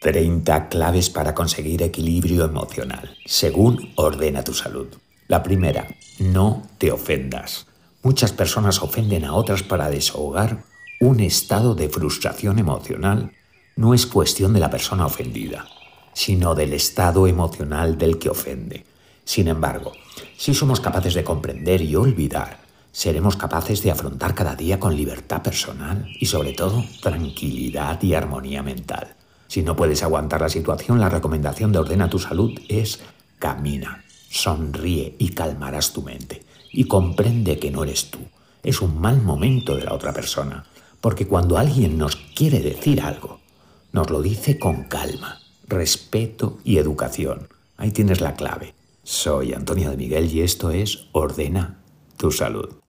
30 claves para conseguir equilibrio emocional, según ordena tu salud. La primera, no te ofendas. Muchas personas ofenden a otras para desahogar un estado de frustración emocional. No es cuestión de la persona ofendida, sino del estado emocional del que ofende. Sin embargo, si somos capaces de comprender y olvidar, seremos capaces de afrontar cada día con libertad personal y sobre todo tranquilidad y armonía mental. Si no puedes aguantar la situación, la recomendación de Ordena tu Salud es camina, sonríe y calmarás tu mente. Y comprende que no eres tú. Es un mal momento de la otra persona. Porque cuando alguien nos quiere decir algo, nos lo dice con calma, respeto y educación. Ahí tienes la clave. Soy Antonio de Miguel y esto es Ordena tu Salud.